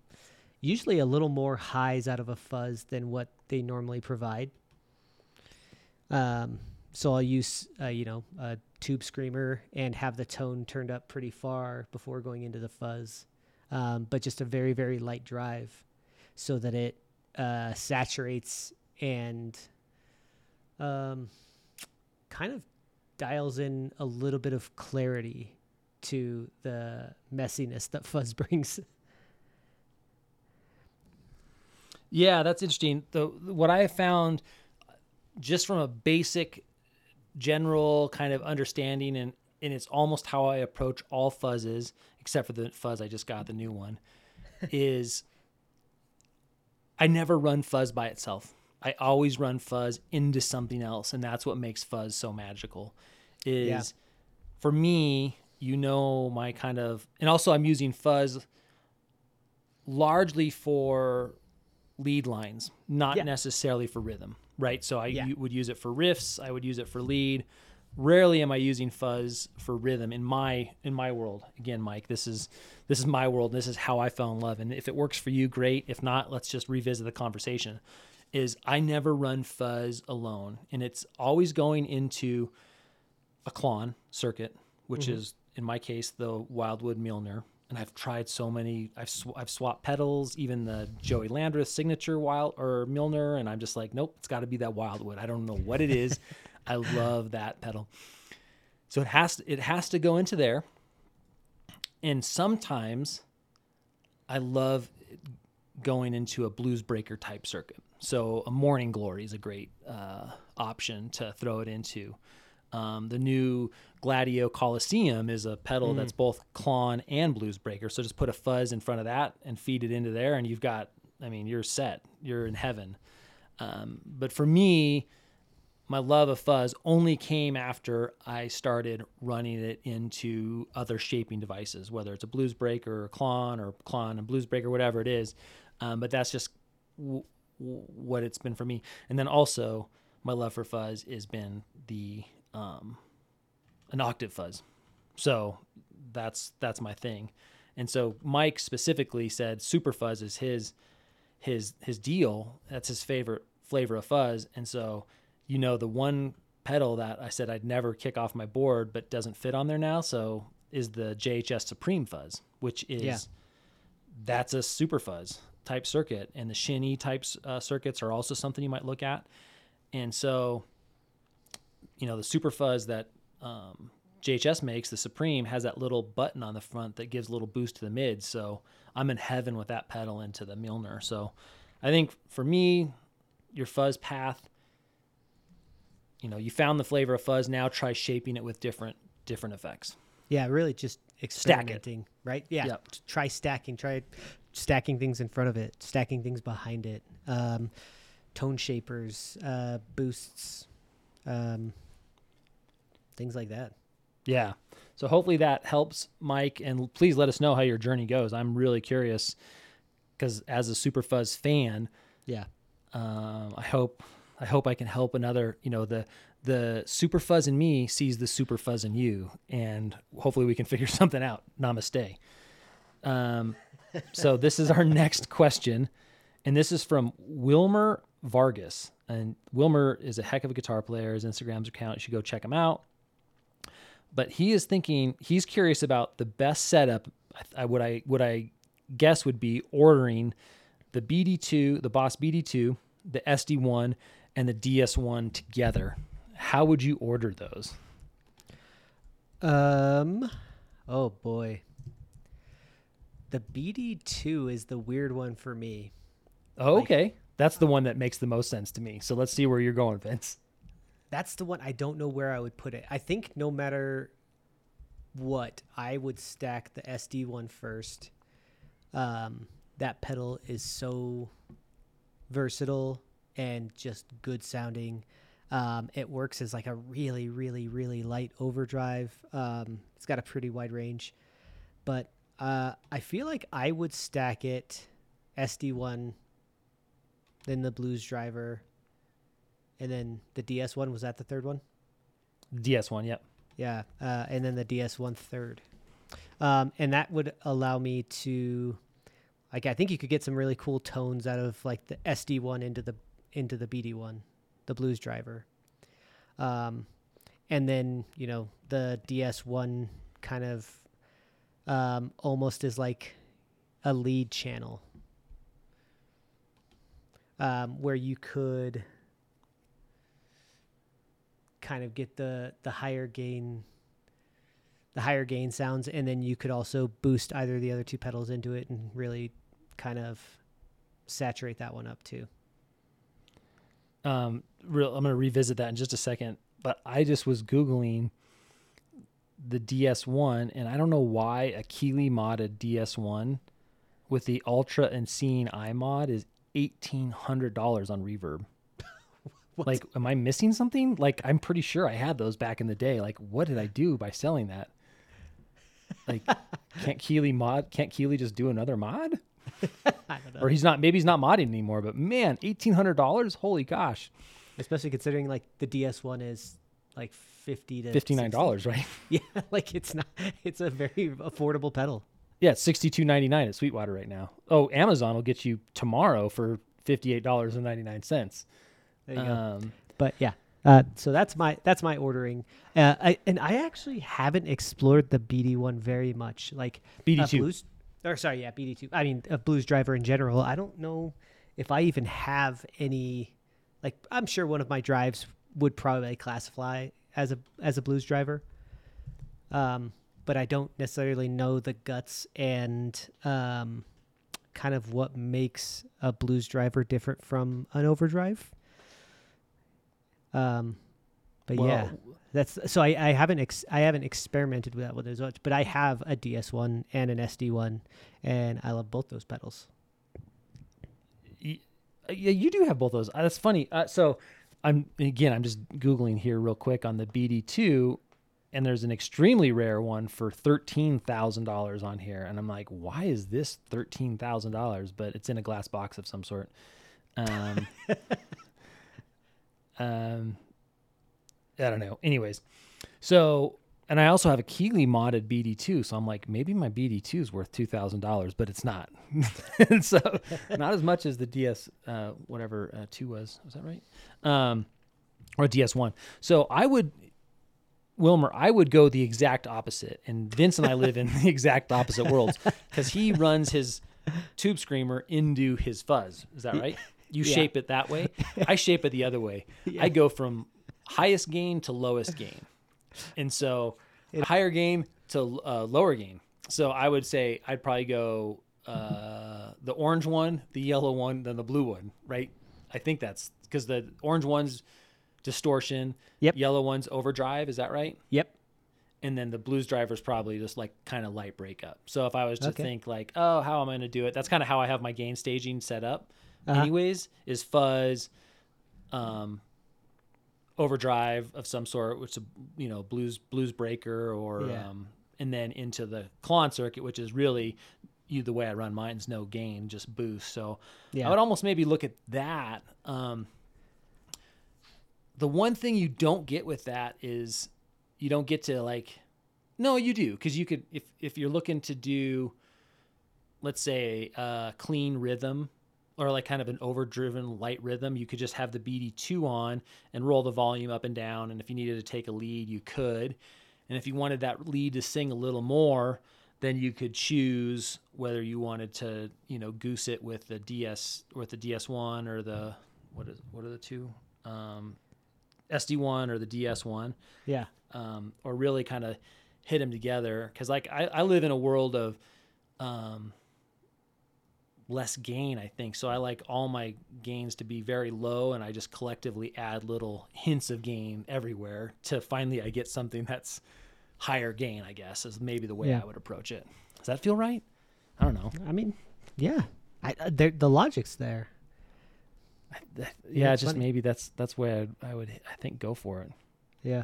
usually a little more highs out of a fuzz than what they normally provide. Um, so I'll use, uh, you know, a tube screamer and have the tone turned up pretty far before going into the fuzz, um, but just a very, very light drive so that it uh, saturates and um, kind of dials in a little bit of clarity to the messiness that fuzz brings. Yeah, that's interesting. The what I found, just from a basic, general kind of understanding, and and it's almost how I approach all fuzzes, except for the fuzz I just got, the new one, is I never run fuzz by itself. I always run fuzz into something else, and that's what makes fuzz so magical. Is Yeah. for me, you know, my kind of, and also I'm using fuzz largely for lead lines, not Yeah. necessarily for rhythm, right? So I Yeah. u- would use it for riffs. I would use it for lead. Rarely am I using fuzz for rhythm in my in my world. Again, Mike, this is this is my world. This is how I fell in love. And if it works for you, great. If not, let's just revisit the conversation. Is I never run fuzz alone, and it's always going into a Klon circuit, which mm-hmm. is in my case the Wildwood Milner. And I've tried so many. I've sw- I've swapped pedals, even the Joey Landreth signature Wild or Milner, and I'm just like, nope, it's got to be that Wildwood. I don't know what it is. I love that pedal. So it has it has to go into there. And sometimes I love going into a blues breaker type circuit. So a morning glory is a great uh, option to throw it into. Um, the new Gladio Coliseum is a pedal that's both Klon and blues breaker. So just put a fuzz in front of that and feed it into there, and you've got. I mean, you're set. You're in heaven. Um, but for me, my love of fuzz only came after I started running it into other shaping devices, whether it's a blues breaker or Klon or Klon and blues breaker, whatever it is. Um, but that's just w- what it's been for me. And then also, my love for fuzz has been the um, an octave fuzz. So that's that's my thing. And so Mike specifically said super fuzz is his his his deal. That's his favorite flavor of fuzz. And so, you know, the one pedal that I said I'd never kick off my board but doesn't fit on there now, so is the JHS Supreme fuzz, which is Yeah. that's a super fuzz type circuit, and the Shin types uh, circuits are also something you might look at. And so, you know, the super fuzz that um, JHS makes, the Supreme, has that little button on the front that gives a little boost to the mid. So I'm in heaven with that pedal into the Milner. So I think for me, your fuzz path, you know, you found the flavor of fuzz. Now try shaping it with different different effects. Yeah, really just experimenting, right? Yeah. Yep. Try stacking, try stacking things in front of it, stacking things behind it. Um, tone shapers, uh, boosts, um, things like that. Yeah. So hopefully that helps, Mike. And please let us know how your journey goes. I'm really curious because as a Super Fuzz fan, Yeah. um, I hope I hope I can help another. You know, the the Super Fuzz in me sees the Super Fuzz in you, and hopefully we can figure something out. Namaste. Um, so this is our next question, and this is from Wilmer Vargas. And Wilmer is a heck of a guitar player. His Instagram's account, you should go check him out. But he is thinking he's curious about the best setup. I, I would I would I guess would be ordering the BD2, the Boss BD2, the SD1, and the DS1 together. How would you order those? Um, oh boy. The BD2 is the weird one for me. Oh, Like- okay. That's the one that makes the most sense to me. So let's see where you're going, Vince. That's the one I don't know where I would put it. I think no matter what, I would stack the SD one first. Um, that pedal is so versatile and just good sounding. Um, it works as like a really, really, really light overdrive. Um, it's got a pretty wide range, but uh, I feel like I would stack it SD one, then the Blues Driver, and then the DS one was that the third one? DS1, yep. Yeah, uh, and then the DS one third, um, and that would allow me to, like, I think you could get some really cool tones out of like the SD one into the into the BD one, the Blues Driver, um, and then you know the DS one kind of um, almost as like a lead channel, um, where you could kind of get the the higher gain the higher gain sounds and then you could also boost either the other two pedals into it and really kind of saturate that one up too Um, real, I'm going to revisit that in just a second. But I just was Googling the DS1, and I don't know why a Keeley modded DS1 with the Ultra and Seeing Eye Mod is $1,800 on Reverb. Like, am I missing something? Like, I'm pretty sure I had those back in the day. Like, what did I do by selling that? Like, can't Keeley mod? Can't Keeley just do another mod? I don't know. or he's not. Maybe he's not modding anymore. But man, eighteen hundred dollars. Holy gosh, Especially considering like the DS one is like fifty to $59, right? Yeah, like it's not. It's a very affordable pedal. Yeah, it's sixty two ninety nine at Sweetwater right now. Oh, Amazon will get you tomorrow for fifty eight dollars and ninety nine cents. There you go. Um, But yeah, uh, so that's my that's my ordering. Uh, I, and I actually haven't explored the BD one very much. Like BD two. Or sorry, yeah, BD two. I mean, a Blues driver in general. I don't know if I even have any. Like, I'm sure one of my drives would probably classify as a as a Blues driver. Um, but I don't necessarily know the guts and um, kind of what makes a Blues driver different from an overdrive. Um, but yeah, that's so I, I haven't ex, I haven't experimented with that with those, much, but I have a DS one and an SD one, and I love both those pedals. yeah, you do have both those. Uh, That's funny. Uh, so I'm again, I'm just googling here real quick on the BD two, and there's an extremely rare one for thirteen thousand dollars on here, and I'm like, why is this thirteen thousand dollars? But it's in a glass box of some sort. Um, um, I don't know. Anyways, so and I also have a Keeley modded BD2, so I'm like, maybe my BD2 is worth two thousand dollars, but it's not. and so not as much as the DS, uh, whatever uh, two was. Was that right? Um, or DS1. So I would, Wilmer, I would go the exact opposite, and Vince and I live in the exact opposite worlds because he runs his tube screamer into his fuzz. Is that right? You Yeah. shape it that way. I shape it the other way. I go from highest gain to lowest gain, and so higher gain to uh, lower gain. So I would say I'd probably go uh, the orange one, the yellow one, then the blue one. Right? I think that's because the orange one's distortion. Yep. Yellow one's overdrive. Is that right? Yep. and then the blues driver's probably just like kind of light breakup. So if I was to Okay. think like, oh, how am I going to do it? That's kind of how I have my gain staging set up. Uh-huh. Anyways, is fuzz, um, overdrive of some sort, which is you know blues blues breaker or Yeah. um, and then into the Klon circuit, which is really you the way I run mine's no gain, just boost. So Yeah. I would almost maybe look at that. Um, the one thing you don't get with that is you don't get to like no you do because you could if if you're looking to do let's say a clean rhythm or like kind of an overdriven light rhythm you could just have the bd2 on and roll the volume up and down and if you needed to take a lead you could and if you wanted that lead to sing a little more then you could choose whether you wanted to you know goose it with the ds with the ds1 or the what is what are the two um, sd1 or the ds1 Yeah. um, or really kind of hit them together. Because like I, I live in a world of um, less gain, I think. So I like all my gains to be very low and I just collectively add little hints of gain everywhere to finally I get something that's higher gain, I guess, is maybe the way yeah. I would approach it. Does that feel right? I don't know. I mean, yeah. I, uh, the logic's there. I, yeah, it's just funny. maybe that's that's where I, I would I think go for it. Yeah.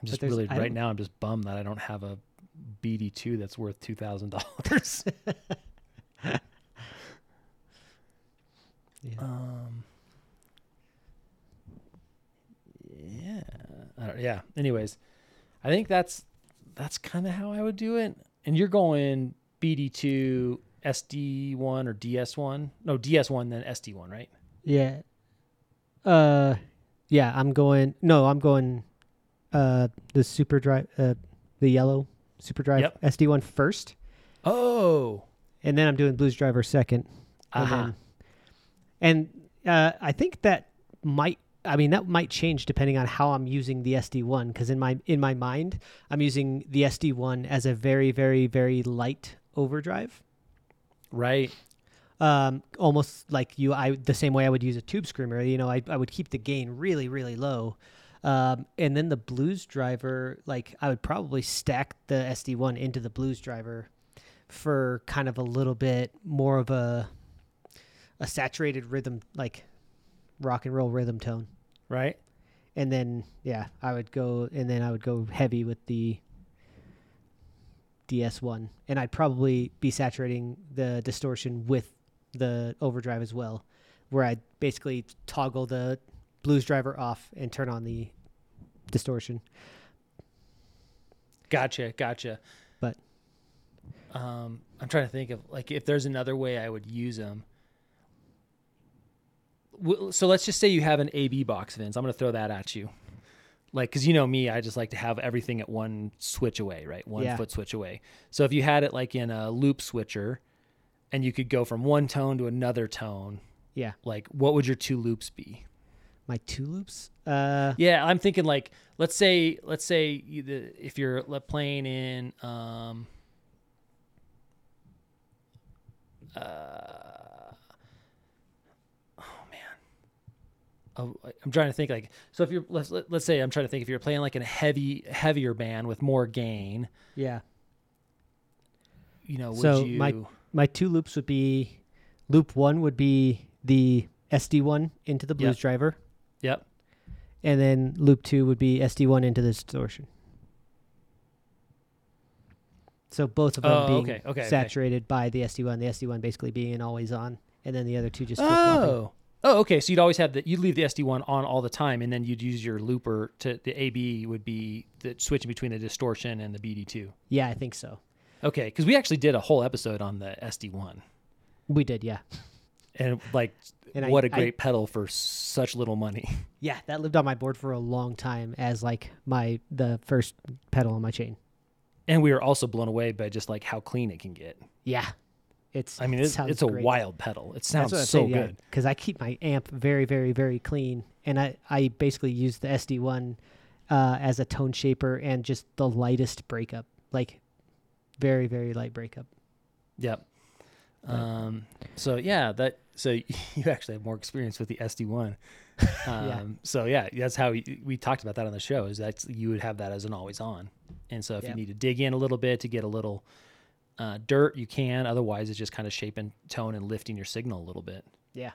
I'm just really right now I'm just bummed that I don't have a BD2 that's worth $2,000. Yeah. Um. Yeah. I don't, yeah. Anyways, I think that's that's kind of how I would do it. And you're going BD two, SD one, or DS one? No, DS one, then SD one, right? Yeah. Uh, yeah. I'm going. No, I'm going. Uh, the super drive. Uh, the yellow super drive Yep. SD one first, Oh. and then I'm doing Blues Driver second. And Aha. then- And uh, I think that might. I mean, that might change depending on how I'm using the SD one. Because in my in my mind, I'm using the SD one as a very, very, very light overdrive. Right. um, almost like you, I the same way I would use a tube screamer. You know, I I would keep the gain really really low, um, and then the blues driver, like I would probably stack the SD one into the blues driver for kind of a little bit more of a a saturated rhythm, like rock and roll rhythm tone. Right. And then yeah, I would go and then I would go heavy with the DS1, and I'd probably be saturating the distortion with the overdrive as well, where I'd basically toggle the blues driver off and turn on the distortion. Gotcha, gotcha. But- um, I'm trying to think of like if there's another way I would use them. So let's just say you have an AB box, Vince. I'm going to throw that at you. Like, because you know me, I just like to have everything at one switch away, right? One Yeah. foot switch away. So if you had it like in a loop switcher, and you could go from one tone to another tone, Yeah, like what would your two loops be? my two loops. Uh, Yeah, I'm thinking like let's say let's say you, the, if you're playing in um uh oh man oh I- I'm trying to think like so if you're let's let- let's say I'm trying to think if you're playing like a heavy heavier band with more gain yeah. you know would So you my- My two loops would be loop one would be the SD1 into the blues Yep. driver, yep and then loop two would be SD1 into the distortion. So both of them Oh, being okay, okay, okay. saturated by the SD1, the SD1 basically being an always on, and then the other two just flip flopping. Oh, oh okay so you'd always have the you'd leave the SD1 on all the time and then you'd use your looper to the AB would be the switching between the distortion and the BD2 Yeah, I think so. Okay, because we actually did a whole episode on the SD one, We did, yeah. and like, And what a I- great pedal for such little money. Yeah, that lived on my board for a long time as like my the first pedal on my chain. And we were also blown away by just like how clean it can get. Yeah, it's. I mean, it it's, a great. wild pedal. It sounds so yeah, good. because I keep my amp very, very, very clean, and I I basically use the SD one uh, as a tone shaper and just the lightest breakup, like very, very light breakup. Yep. Um. So yeah, that. So you actually have more experience with the SD one. Um, Yeah. So yeah, that's how we, we talked about that on the show. Is that you would have that as an always on, and so if you need to dig in a little bit to get a little uh, dirt, you can. Otherwise, it's just kind of shaping tone and lifting your signal a little bit. Yeah.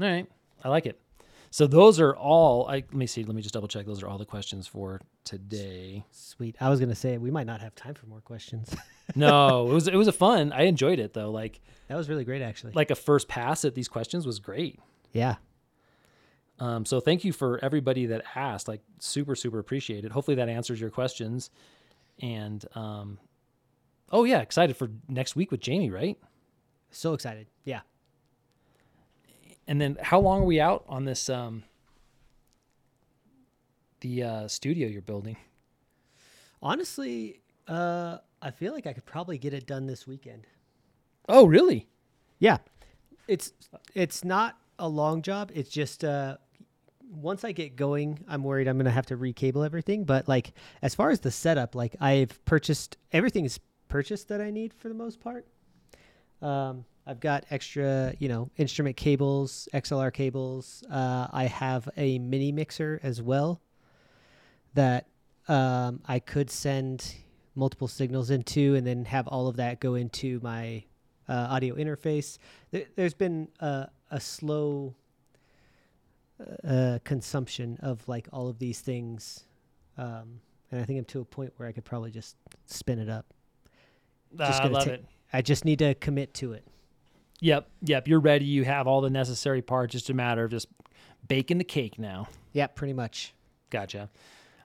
All right. I like it. So those are all I let me see, let me just double check. Those are all the questions for today. Sweet. I was gonna say we might not have time for more questions. No, it was it was a fun. I enjoyed it though. Like that was really great, actually. like a first pass at these questions was great. yeah. Um, so thank you for everybody that asked. Like super, super appreciate it. Hopefully that answers your questions. And um, oh yeah, excited for next week with Jamie, right? So excited. Yeah. And then how long are we out on this um the uh studio you're building? Honestly, uh, I feel like I could probably get it done this weekend. Oh really? Yeah, it's it's not a long job. It's just uh, once I get going, I'm worried I'm gonna have to recable everything. But like as far as the setup, like I've purchased everything is purchased that I need for the most part. Um, I've got extra, you know, instrument cables, XLR cables. Uh, I have a mini mixer as well that um, I could send multiple signals into, and then have all of that go into my uh, audio interface. There, there's been a, a slow uh, consumption of like all of these things, um, and I think I'm to a point where I could probably just spin it up. Just I love ta- it. I just need to commit to it. Yep, yep. You're ready. You have all the necessary parts. Just a matter of just baking the cake now. Yeah, pretty much. Gotcha.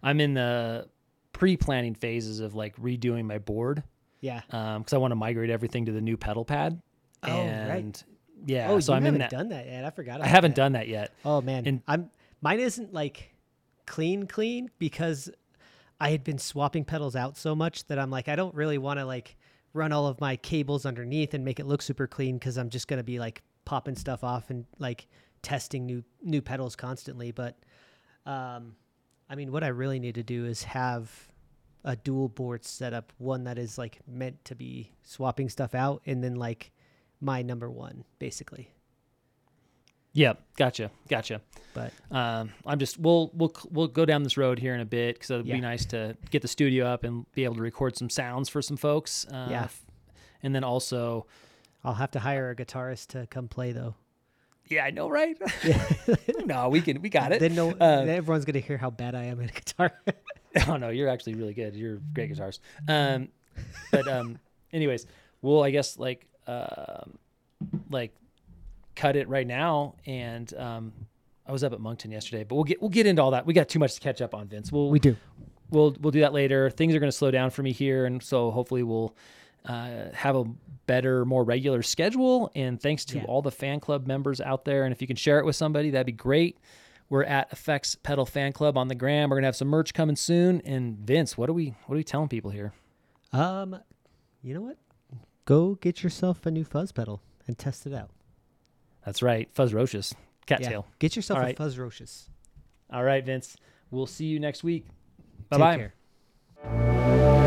I'm in the pre-planning phases of like redoing my board Yeah. Um, because I want to migrate everything to the new pedal pad. Oh, right. yeah, oh, so you I'm haven't in that. done that yet. I forgot. I haven't that. done that yet. Oh man, And- I'm mine isn't like clean clean because I had been swapping pedals out so much that I'm like I don't really want to like run all of my cables underneath and make it look super clean because I'm just gonna be like popping stuff off and like testing new new pedals constantly. But um, I mean, what I really need to do is have a dual board setup, one that is like meant to be swapping stuff out, and then like my number one basically. Yep, gotcha, gotcha. But Um, I'm just we'll we'll we'll go down this road here in a bit because it'd Yeah. be nice to get the studio up and be able to record some sounds for some folks. Uh, Yeah. and then also, I'll have to hire a guitarist to come play though. yeah, I know, right? no, we can we got it. Then no, Uh, then everyone's gonna hear how bad I am at guitar. oh no, you're actually really good. You're a great guitarist. Um, But um, anyways, we'll I guess like um, like cut it right now. And um, I was up at Moncton yesterday, but we'll get we'll get into all that. We got too much to catch up on, Vince. We'll We do. we'll we'll do that later. Things are going to slow down for me here, and so hopefully we'll uh, have a better, more regular schedule. And thanks to Yeah. all the fan club members out there, and if you can share it with somebody, that'd be great. We're at Effects Pedal Fan Club on the gram. We're gonna have some merch coming soon. And Vince, what are we what are we telling people here? Um, you know what? Go get yourself a new fuzz pedal and test it out. That's right, Fuzzrocious, Yeah. Cattail. Get yourself All a right. Fuzzrocious. All right, Vince. We'll see you next week. Bye Take bye. care.